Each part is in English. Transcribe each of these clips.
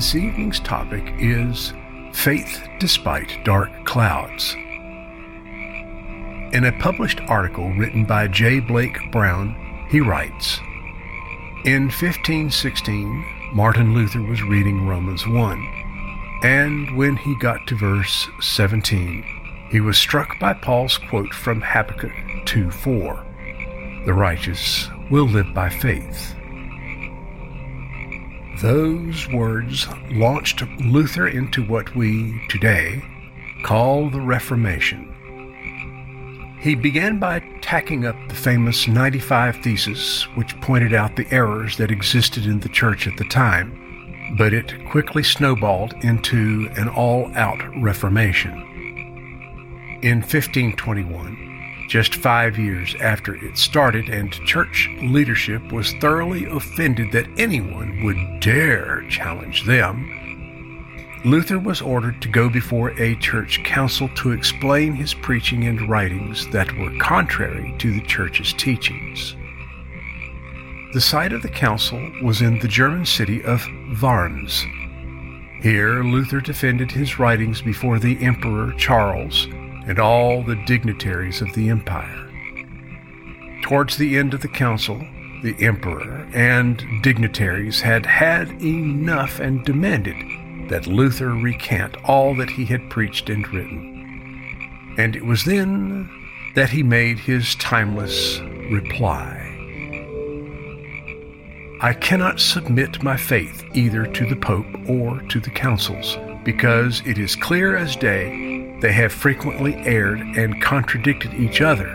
This evening's topic is Faith Despite Dark Clouds. In a published article written by J. Blake Brown, he writes In 1516, Martin Luther was reading Romans 1, and when he got to verse 17, he was struck by Paul's quote from Habakkuk 2 4 The righteous will live by faith. Those words launched Luther into what we today call the Reformation. He began by tacking up the famous 95 Thesis, which pointed out the errors that existed in the church at the time, but it quickly snowballed into an all out Reformation. In 1521, just five years after it started, and church leadership was thoroughly offended that anyone would dare challenge them. Luther was ordered to go before a church council to explain his preaching and writings that were contrary to the church's teachings. The site of the council was in the German city of Worms. Here, Luther defended his writings before the Emperor Charles and all the dignitaries of the empire. Towards the end of the council, the emperor and dignitaries had had enough and demanded that Luther recant all that he had preached and written. And it was then that he made his timeless reply. I cannot submit my faith either to the Pope or to the councils, because it is clear as day they have frequently erred and contradicted each other.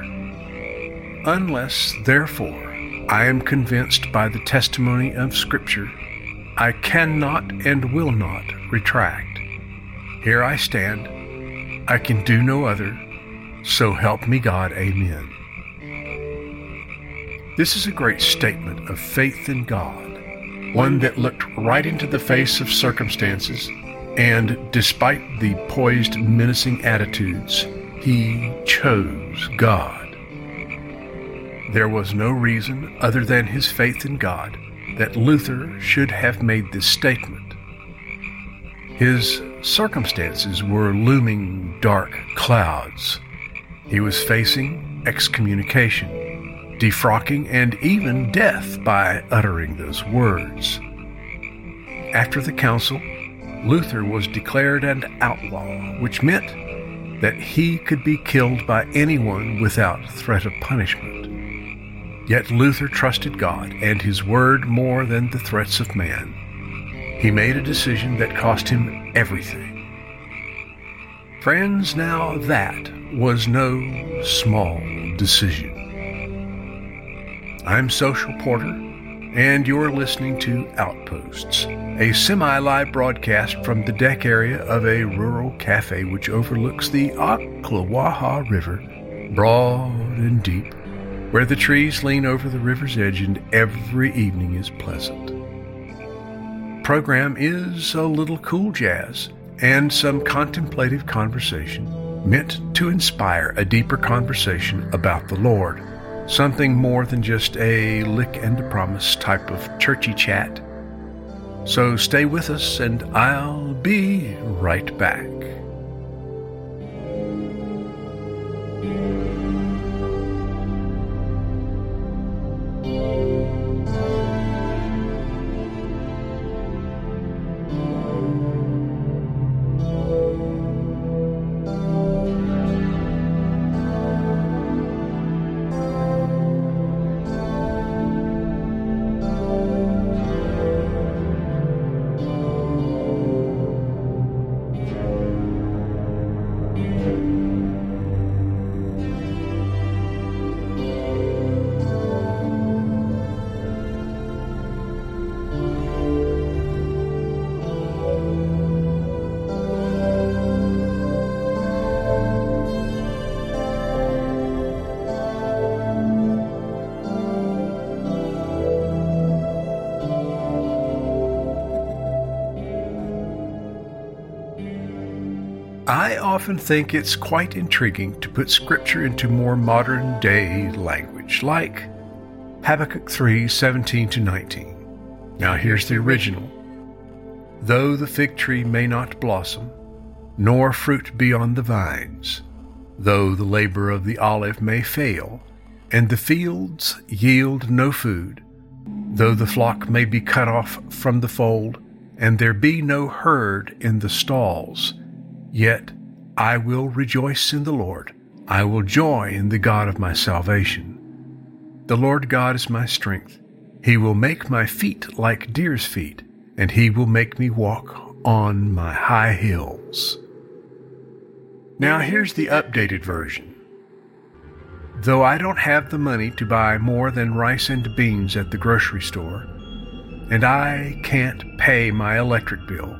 Unless, therefore, I am convinced by the testimony of Scripture, I cannot and will not retract. Here I stand. I can do no other. So help me God. Amen. This is a great statement of faith in God, one that looked right into the face of circumstances and despite the poised, menacing attitudes, he chose God. There was no reason other than his faith in God that Luther should have made this statement. His circumstances were looming dark clouds. He was facing excommunication, defrocking, and even death by uttering those words. After the council, Luther was declared an outlaw, which meant that he could be killed by anyone without threat of punishment. Yet Luther trusted God and his word more than the threats of man. He made a decision that cost him everything. Friends, now that was no small decision. I'm Social Porter and you're listening to Outposts, a semi live broadcast from the deck area of a rural cafe which overlooks the Ocklawaha River, broad and deep, where the trees lean over the river's edge and every evening is pleasant. Program is a little cool jazz and some contemplative conversation meant to inspire a deeper conversation about the Lord something more than just a lick and a promise type of churchy chat. So stay with us, and I'll be right back. I often think it's quite intriguing to put Scripture into more modern day language, like Habakkuk 3 17 to 19. Now here's the original. Though the fig tree may not blossom, nor fruit be on the vines, though the labor of the olive may fail, and the fields yield no food, though the flock may be cut off from the fold, and there be no herd in the stalls, yet I will rejoice in the Lord. I will joy in the God of my salvation. The Lord God is my strength. He will make my feet like deer's feet, and he will make me walk on my high hills. Now here's the updated version. Though I don't have the money to buy more than rice and beans at the grocery store, and I can't pay my electric bill,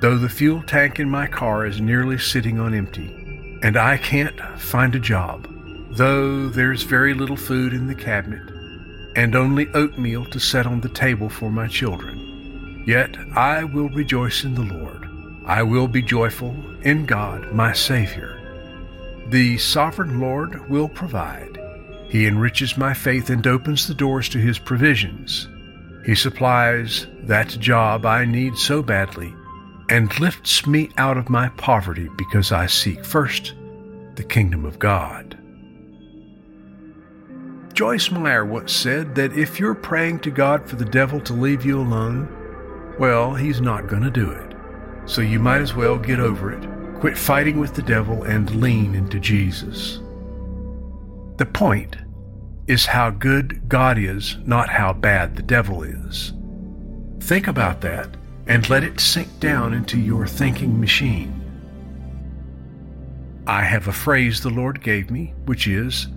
though the fuel tank in my car is nearly sitting on empty, and I can't find a job, though there's very little food in the cabinet, and only oatmeal to set on the table for my children. Yet I will rejoice in the Lord. I will be joyful in God, my Savior. The sovereign Lord will provide. He enriches my faith and opens the doors to His provisions. He supplies that job I need so badly and lifts me out of my poverty because I seek first the kingdom of God. Joyce Meyer once said that if you're praying to God for the devil to leave you alone, well, he's not going to do it. So you might as well get over it, quit fighting with the devil, and lean into Jesus. The point is how good God is, not how bad the devil is. Think about that and let it sink down into your thinking machine. I have a phrase the Lord gave me, which is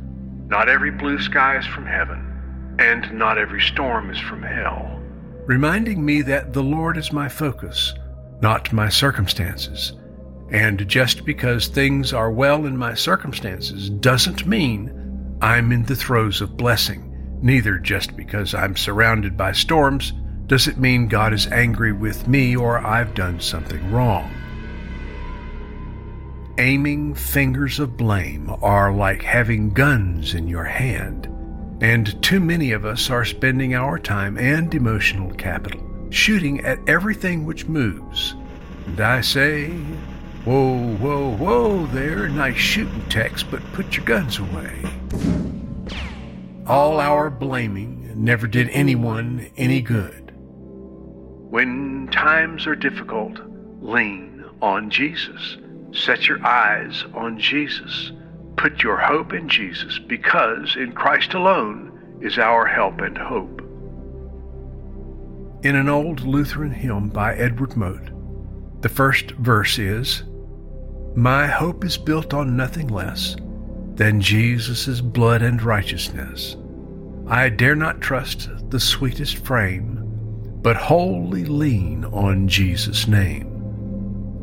Not every blue sky is from heaven, and not every storm is from hell, reminding me that the Lord is my focus, not my circumstances. And just because things are well in my circumstances doesn't mean I'm in the throes of blessing. Neither just because I'm surrounded by storms does it mean God is angry with me or I've done something wrong. Aiming fingers of blame are like having guns in your hand, and too many of us are spending our time and emotional capital shooting at everything which moves. And I say, whoa, whoa, whoa there, nice shooting Tex, but put your guns away. All our blaming never did anyone any good. When times are difficult, lean on Jesus. Set your eyes on Jesus. Put your hope in Jesus because in Christ alone is our help and hope. In an old Lutheran hymn by Edward Mote, the first verse is My hope is built on nothing less than Jesus' blood and righteousness. I dare not trust the sweetest frame but wholly lean on Jesus' name.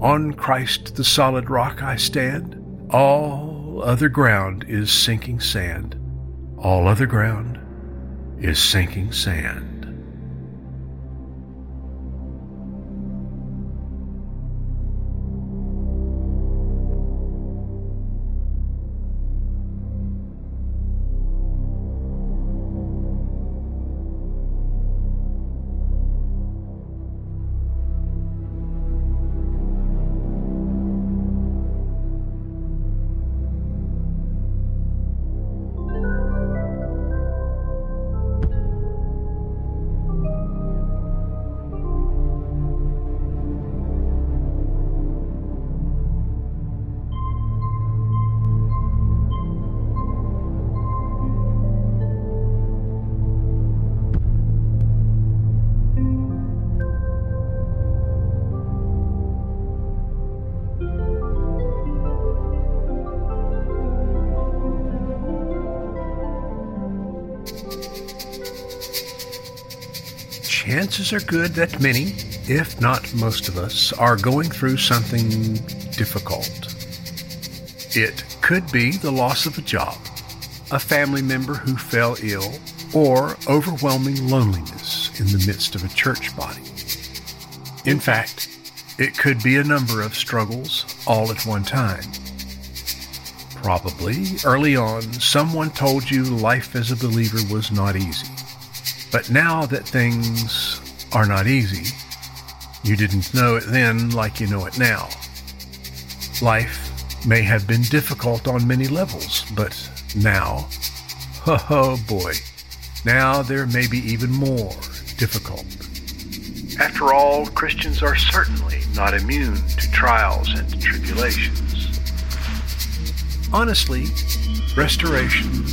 On Christ the solid rock I stand, all other ground is sinking sand. All other ground is sinking sand. Chances are good that many, if not most of us, are going through something difficult. It could be the loss of a job, a family member who fell ill, or overwhelming loneliness in the midst of a church body. In fact, it could be a number of struggles all at one time. Probably early on, someone told you life as a believer was not easy. But now that things are not easy, You didn't know it then like you know it now. Life may have been difficult on many levels, but now, oh boy, now there may be even more difficult. After all, Christians are certainly not immune to trials and tribulations. Honestly, restoration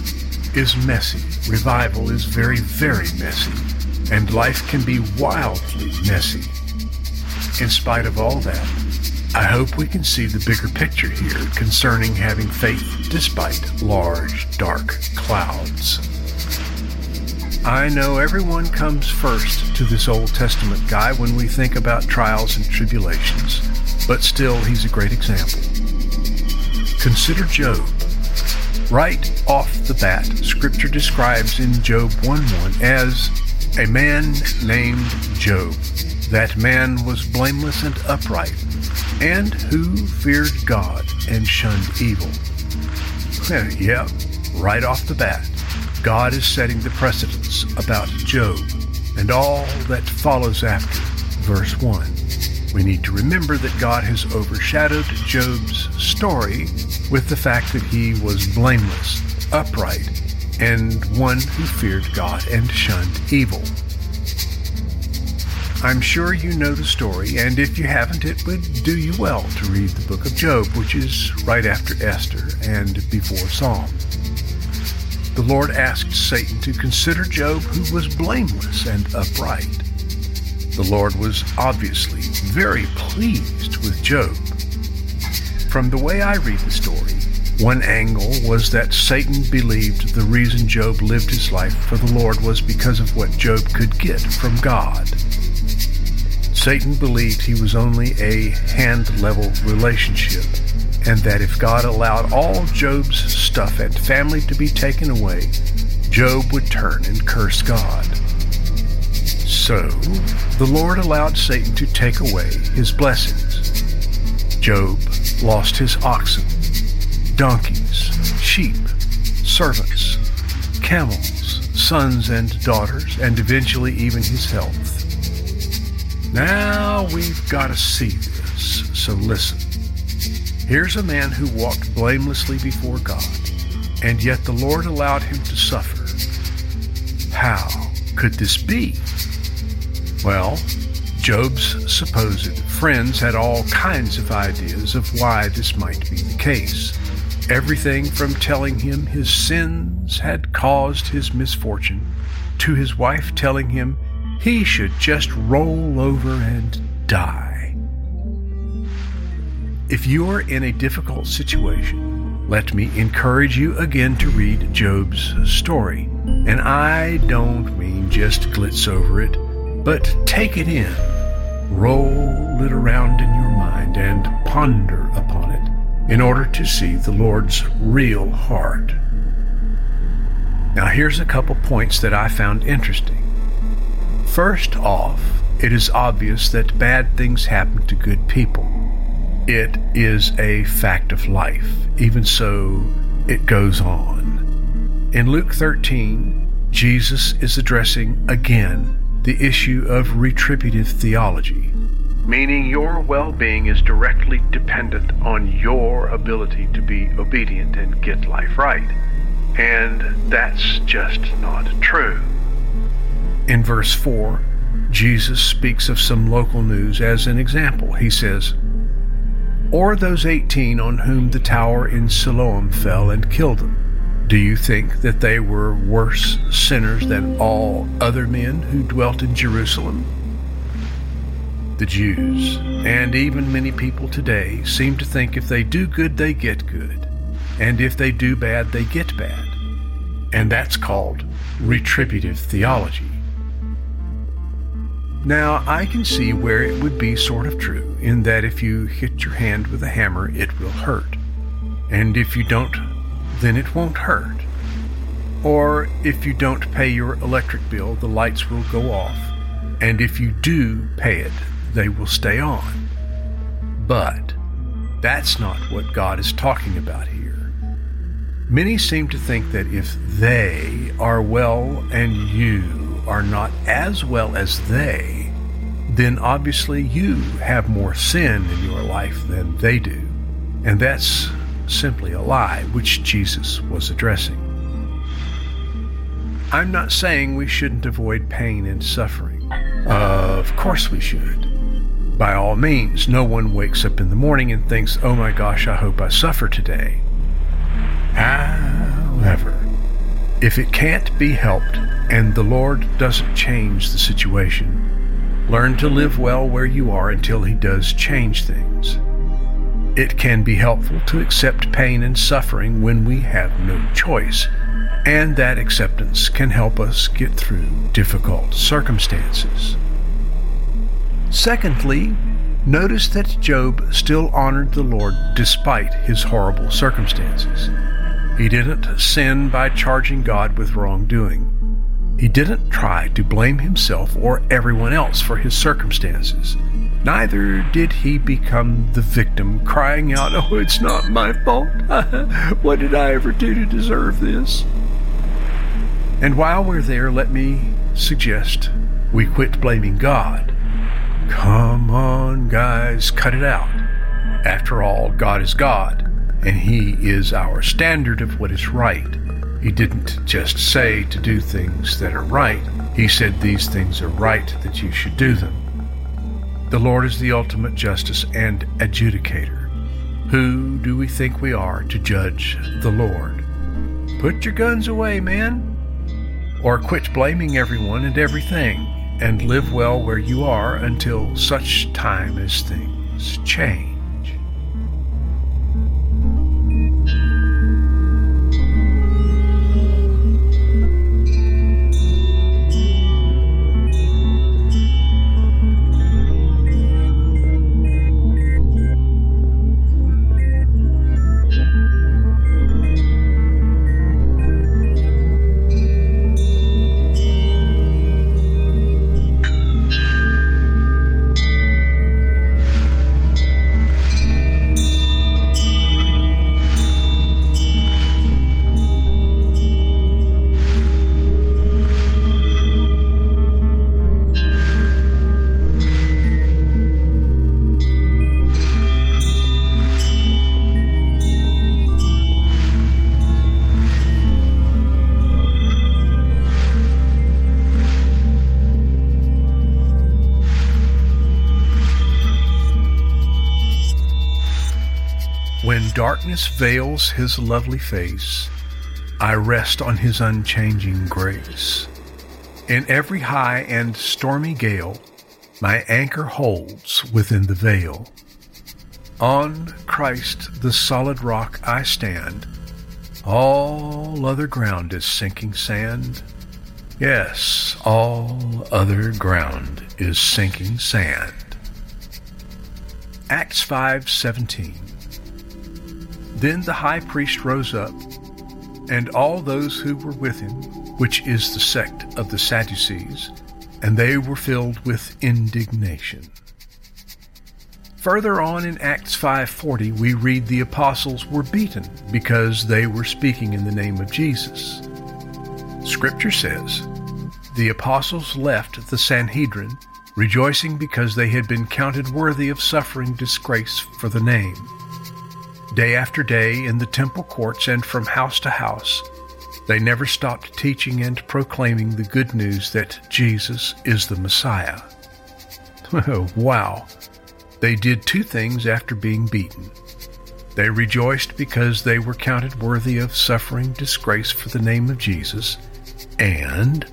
is messy. Revival is very, very messy. And life can be wildly messy. In spite of all that, I hope we can see the bigger picture here concerning having faith despite large, dark clouds. I know everyone comes first to this Old Testament guy when we think about trials and tribulations, but still, he's a great example. Consider Job. Right off the bat, Scripture describes in Job 1:1 as a man named Job. That man was blameless and upright, and who feared God and shunned evil. yeah, right off the bat. God is setting the precedence about Job and all that follows after verse 1. We need to remember that God has overshadowed Job's story with the fact that he was blameless, upright, and one who feared God and shunned evil. I'm sure you know the story, and if you haven't, it would do you well to read the book of Job, which is right after Esther and before Psalm the Lord asked Satan to consider Job, who was blameless and upright. The Lord was obviously very pleased with Job. From the way I read the story, one angle was that Satan believed the reason Job lived his life for the Lord was because of what Job could get from God. Satan believed he was only a hand level relationship and that if God allowed all Job's stuff and family to be taken away, Job would turn and curse God. So, the Lord allowed Satan to take away his blessings. Job lost his oxen, donkeys, sheep, servants, camels, sons and daughters, and eventually even his health. Now we've got to see this, so listen. Here's a man who walked blamelessly before God, and yet the Lord allowed him to suffer. How could this be? Well, Job's supposed friends had all kinds of ideas of why this might be the case. Everything from telling him his sins had caused his misfortune to his wife telling him he should just roll over and die. If you are in a difficult situation, let me encourage you again to read Job's story. And I don't mean just glitz over it, but take it in, roll it around in your mind, and ponder upon it in order to see the Lord's real heart. Now, here's a couple points that I found interesting. First off, it is obvious that bad things happen to good people. It is a fact of life. Even so, it goes on. In Luke 13, Jesus is addressing again the issue of retributive theology, meaning your well being is directly dependent on your ability to be obedient and get life right. And that's just not true. In verse 4, Jesus speaks of some local news as an example. He says, or those 18 on whom the tower in Siloam fell and killed them? Do you think that they were worse sinners than all other men who dwelt in Jerusalem? The Jews, and even many people today, seem to think if they do good, they get good, and if they do bad, they get bad. And that's called retributive theology. Now, I can see where it would be sort of true, in that if you hit your hand with a hammer, it will hurt. And if you don't, then it won't hurt. Or if you don't pay your electric bill, the lights will go off. And if you do pay it, they will stay on. But that's not what God is talking about here. Many seem to think that if they are well and you are not as well as they, then obviously you have more sin in your life than they do. And that's simply a lie, which Jesus was addressing. I'm not saying we shouldn't avoid pain and suffering. Uh, Of course we should. By all means, no one wakes up in the morning and thinks, oh my gosh, I hope I suffer today. However, if it can't be helped and the Lord doesn't change the situation, learn to live well where you are until He does change things. It can be helpful to accept pain and suffering when we have no choice, and that acceptance can help us get through difficult circumstances. Secondly, notice that Job still honored the Lord despite his horrible circumstances. He didn't sin by charging God with wrongdoing. He didn't try to blame himself or everyone else for his circumstances. Neither did he become the victim, crying out, Oh, it's not my fault. what did I ever do to deserve this? And while we're there, let me suggest we quit blaming God. Come on, guys, cut it out. After all, God is God, and He is our standard of what is right. He didn't just say to do things that are right, He said these things are right, that you should do them. The Lord is the ultimate justice and adjudicator. Who do we think we are to judge the Lord? Put your guns away, man. Or quit blaming everyone and everything, and live well where you are until such time as things change. Darkness veils his lovely face, I rest on his unchanging grace. In every high and stormy gale, my anchor holds within the veil. On Christ, the solid rock, I stand. All other ground is sinking sand. Yes, all other ground is sinking sand. Acts 5:17 then the high priest rose up, and all those who were with him, which is the sect of the Sadducees, and they were filled with indignation. Further on in Acts 5:40 we read the apostles were beaten because they were speaking in the name of Jesus. Scripture says, the apostles left the Sanhedrin rejoicing because they had been counted worthy of suffering disgrace for the name. Day after day in the temple courts and from house to house, they never stopped teaching and proclaiming the good news that Jesus is the Messiah. Oh, wow. They did two things after being beaten. They rejoiced because they were counted worthy of suffering disgrace for the name of Jesus, and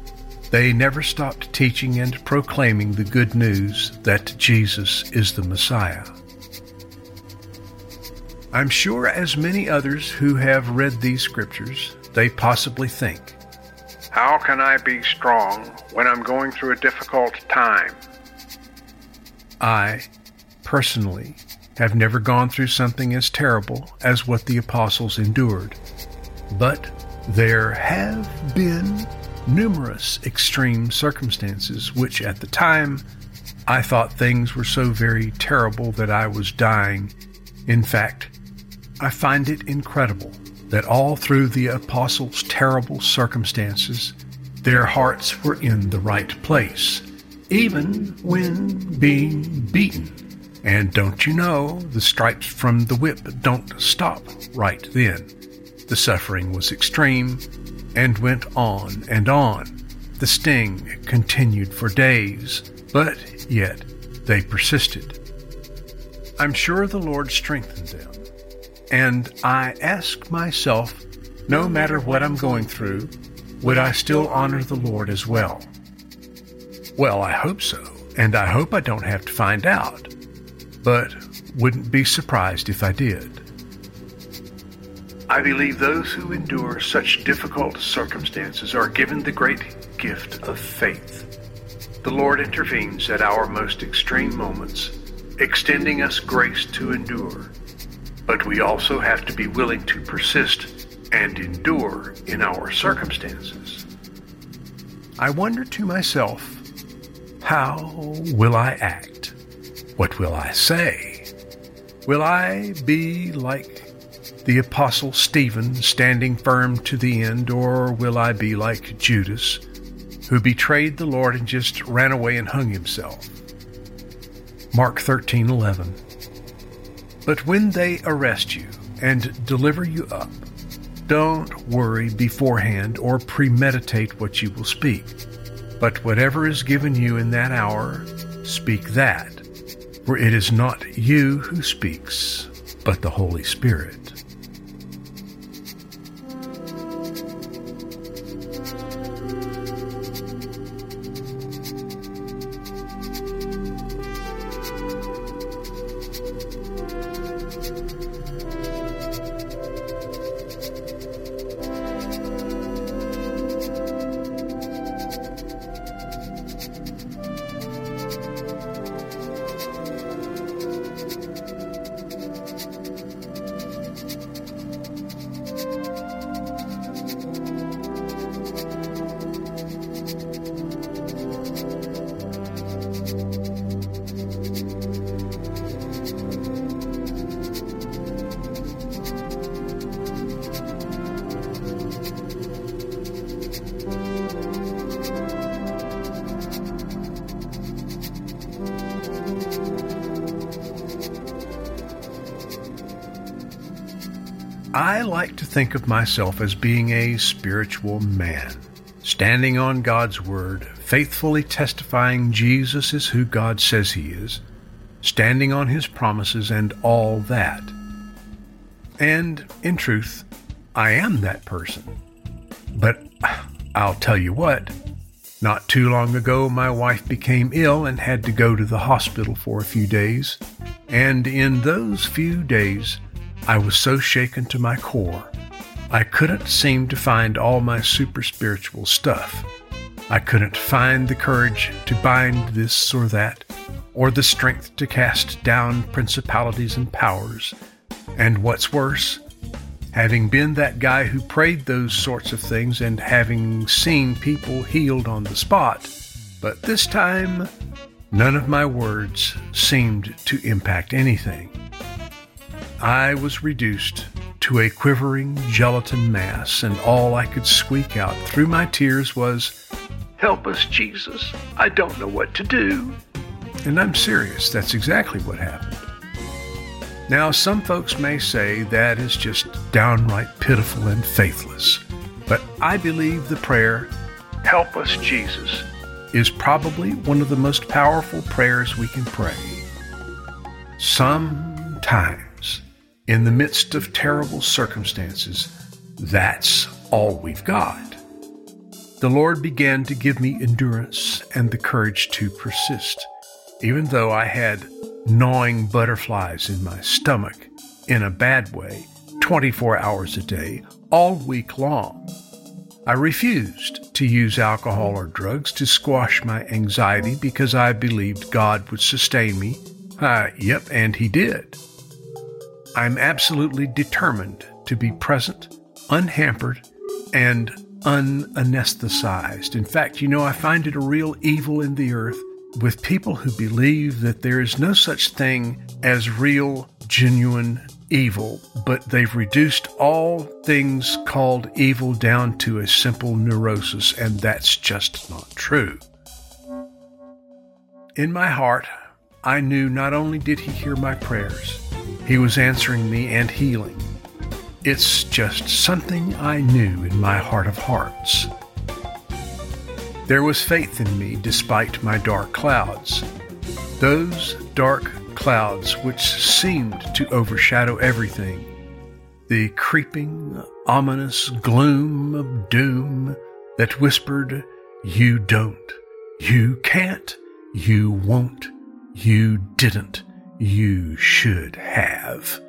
they never stopped teaching and proclaiming the good news that Jesus is the Messiah. I'm sure, as many others who have read these scriptures, they possibly think, How can I be strong when I'm going through a difficult time? I, personally, have never gone through something as terrible as what the apostles endured. But there have been numerous extreme circumstances which, at the time, I thought things were so very terrible that I was dying. In fact, I find it incredible that all through the apostles' terrible circumstances, their hearts were in the right place. even when being beaten. And don't you know, the stripes from the whip don't stop right then. The suffering was extreme and went on and on. The sting continued for days, but yet they persisted. I'm sure the Lord strengthened them. And I ask myself, no matter what I'm going through, would I still honor the Lord as well? Well, I hope so, and I hope I don't have to find out, but wouldn't be surprised if I did. I believe those who endure such difficult circumstances are given the great gift of faith. The Lord intervenes at our most extreme moments, extending us grace to endure. But we also have to be willing to persist and endure in our circumstances. I wonder to myself, how will I act? What will I say? Will I be like the Apostle Stephen, standing firm to the end, or will I be like Judas, who betrayed the Lord and just ran away and hung himself? Mark 13:11. But when they arrest you and deliver you up, don't worry beforehand or premeditate what you will speak. But whatever is given you in that hour, speak that, for it is not you who speaks, but the Holy Spirit. I like to think of myself as being a spiritual man, standing on God's Word, faithfully testifying Jesus is who God says He is, standing on His promises, and all that. And in truth, I am that person. But I'll tell you what, not too long ago, my wife became ill and had to go to the hospital for a few days. And in those few days, I was so shaken to my core, I couldn't seem to find all my super spiritual stuff. I couldn't find the courage to bind this or that, or the strength to cast down principalities and powers. And what's worse, having been that guy who prayed those sorts of things and having seen people healed on the spot, but this time, none of my words seemed to impact anything. I was reduced to a quivering gelatin mass, and all I could squeak out through my tears was, Help us, Jesus. I don't know what to do. And I'm serious, that's exactly what happened. Now, some folks may say that is just downright pitiful and faithless, but I believe the prayer, Help us, Jesus, is probably one of the most powerful prayers we can pray. Sometimes in the midst of terrible circumstances, that's all we've got. The Lord began to give me endurance and the courage to persist, even though I had gnawing butterflies in my stomach in a bad way 24 hours a day, all week long. I refused to use alcohol or drugs to squash my anxiety because I believed God would sustain me. Uh, yep, and He did. I'm absolutely determined to be present, unhampered, and unanesthetized. In fact, you know, I find it a real evil in the earth with people who believe that there is no such thing as real, genuine evil, but they've reduced all things called evil down to a simple neurosis, and that's just not true. In my heart, I knew not only did he hear my prayers, he was answering me and healing. It's just something I knew in my heart of hearts. There was faith in me despite my dark clouds. Those dark clouds which seemed to overshadow everything. The creeping, ominous gloom of doom that whispered, You don't, you can't, you won't, you didn't, you should have.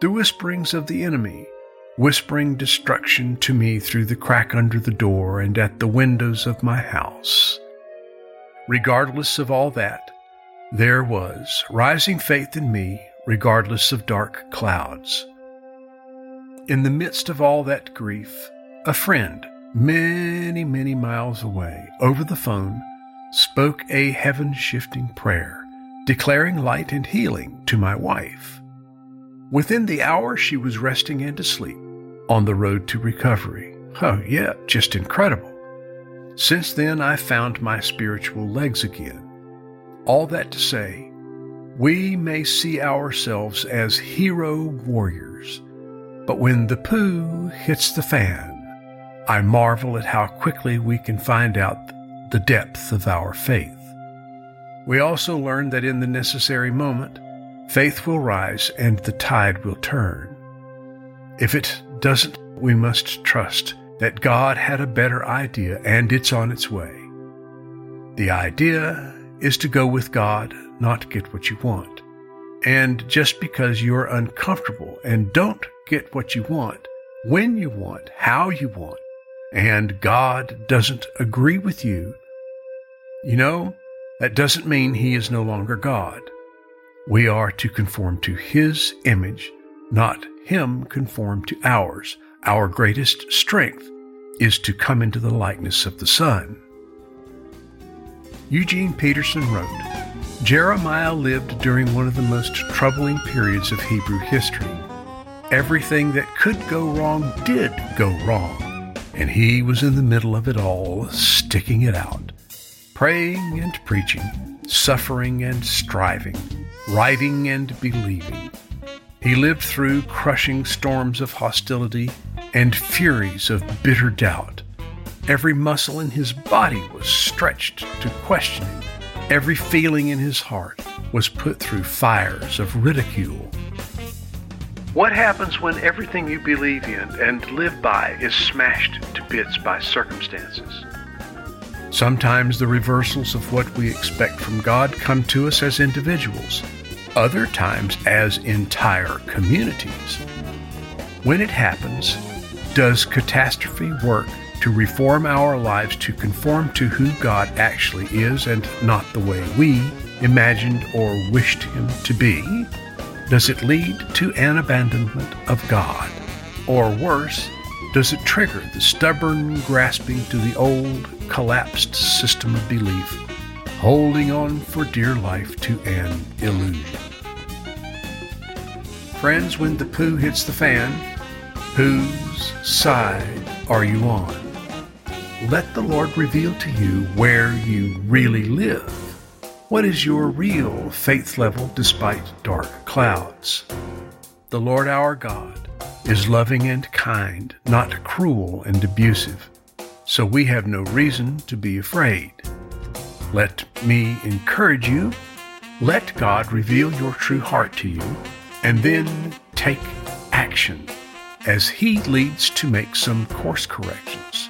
The whisperings of the enemy, whispering destruction to me through the crack under the door and at the windows of my house. Regardless of all that, there was rising faith in me, regardless of dark clouds. In the midst of all that grief, a friend, many, many miles away, over the phone, spoke a heaven shifting prayer, declaring light and healing to my wife. Within the hour, she was resting and asleep on the road to recovery. Oh, yeah, just incredible. Since then, I found my spiritual legs again. All that to say, we may see ourselves as hero warriors, but when the poo hits the fan, I marvel at how quickly we can find out the depth of our faith. We also learn that in the necessary moment, faith will rise and the tide will turn. If it doesn't, we must trust that God had a better idea and it's on its way. The idea is to go with God, not get what you want. And just because you're uncomfortable and don't get what you want, when you want, how you want, and God doesn't agree with you, you know, that doesn't mean He is no longer God. We are to conform to His image, not Him conform to ours. Our greatest strength is to come into the likeness of the Son. Eugene Peterson wrote Jeremiah lived during one of the most troubling periods of Hebrew history. Everything that could go wrong did go wrong, and he was in the middle of it all, sticking it out, praying and preaching, suffering and striving, writing and believing. He lived through crushing storms of hostility and furies of bitter doubt Every muscle in his body was stretched to questioning. Every feeling in his heart was put through fires of ridicule. What happens when everything you believe in and live by is smashed to bits by circumstances? Sometimes the reversals of what we expect from God come to us as individuals, other times as entire communities. When it happens, does catastrophe work to reform our lives to conform to who God actually is and not the way we imagined or wished Him to be? Does it lead to an abandonment of God? Or worse, does it trigger the stubborn grasping to the old, collapsed system of belief, holding on for dear life to an illusion? Friends, when the poo hits the fan, whose side are you on? let the Lord reveal to you where you really live. What is your real faith level despite dark clouds? The Lord our God is loving and kind, not cruel and abusive, so we have no reason to be afraid. Let me encourage you. Let God reveal your true heart to you, and then take action as He leads to make some course corrections.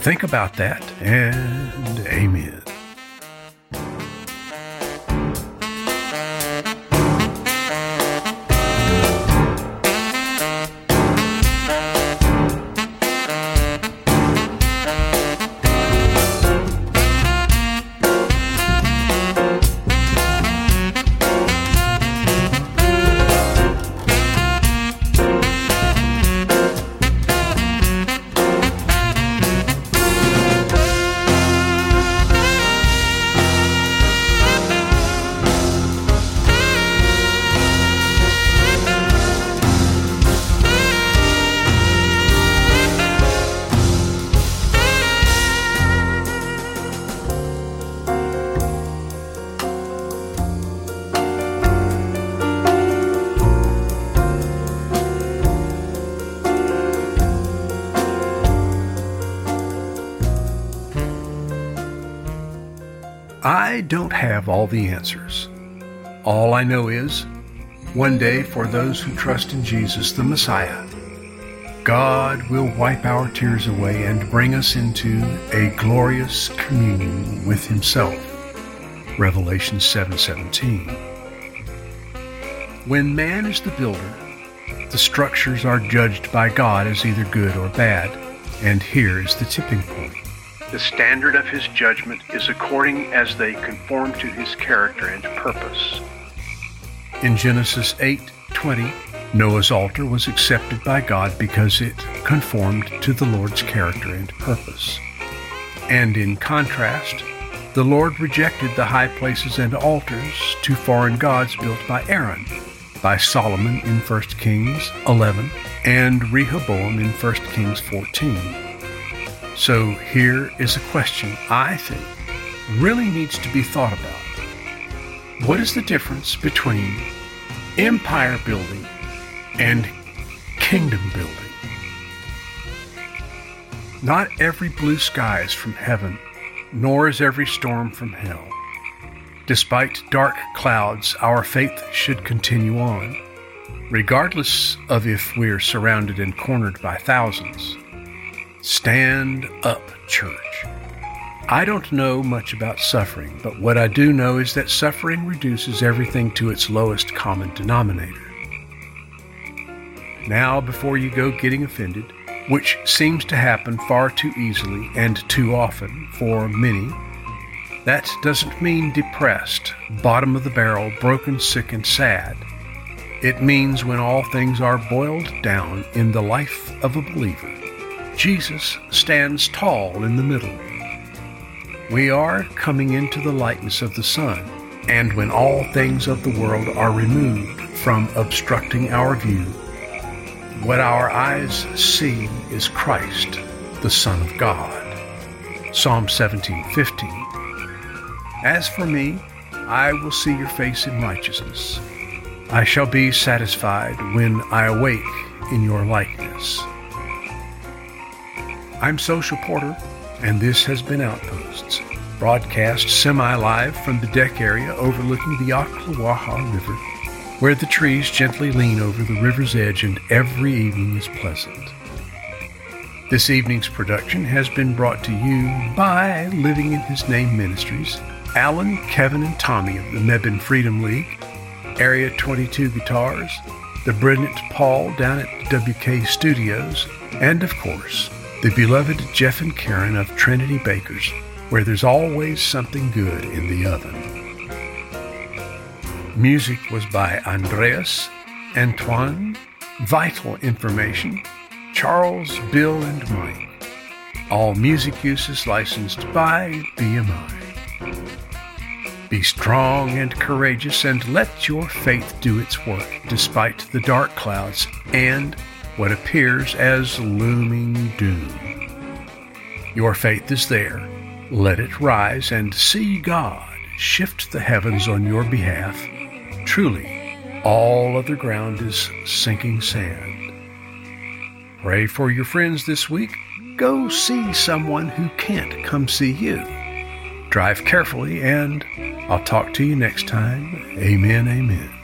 Think about that and amen. Don't have all the answers. All I know is, one day for those who trust in Jesus the Messiah, God will wipe our tears away and bring us into a glorious communion with himself. Revelation 7:17. when man is the builder, the structures are judged by God as either good or bad, and here is the tipping point. The standard of his judgment is according as they conform to his character and purpose. In Genesis 8:20, Noah's altar was accepted by God because it conformed to the Lord's character and purpose. And in contrast, the Lord rejected the high places and altars to foreign gods built by Aaron, by Solomon in 1 Kings 11, and Rehoboam in 1 Kings 14. So here is a question I think really needs to be thought about. What is the difference between empire building and kingdom building. Not every blue sky is from heaven, nor is every storm from hell. Despite dark clouds, our faith should continue on, regardless of if we're surrounded and cornered by thousands. Stand up, church. I don't know much about suffering, but what I do know is that suffering reduces everything to its lowest common denominator. Now, before you go getting offended, which seems to happen far too easily and too often for many, that doesn't mean depressed, bottom of the barrel, broken, sick, and sad. It means when all things are boiled down in the life of a believer, Jesus stands tall in the middle. We are coming into the likeness of the Son, and when all things of the world are removed from obstructing our view, what our eyes see is Christ, the Son of God. Psalm 17:15. As for me, I will see your face in righteousness. I shall be satisfied when I awake in your likeness. I'm Social Porter, and this has been Outposts, broadcast semi-live from the deck area overlooking the Ocklawaha River where the trees gently lean over the river's edge and every evening is pleasant. This evening's production has been brought to you by Living in His Name Ministries, Alan, Kevin, and Tommy of the Mebane Freedom League, Area 22 Guitars, the brilliant Paul down at WK Studios, and of course, the beloved Jeff and Karen of Trinity Bakers, where there's always something good in the oven. Music was by Andreas, Antoine, Vital Information, Charles, Bill, and Mike. All music use is licensed by BMI. Be strong and courageous and let your faith do its work despite the dark clouds and what appears as looming doom. Your faith is there. Let it rise and see God shift the heavens on your behalf Truly, all other ground is sinking sand. Pray for your friends this week. Go see someone who can't come see you. Drive carefully, and I'll talk to you next time. Amen, amen.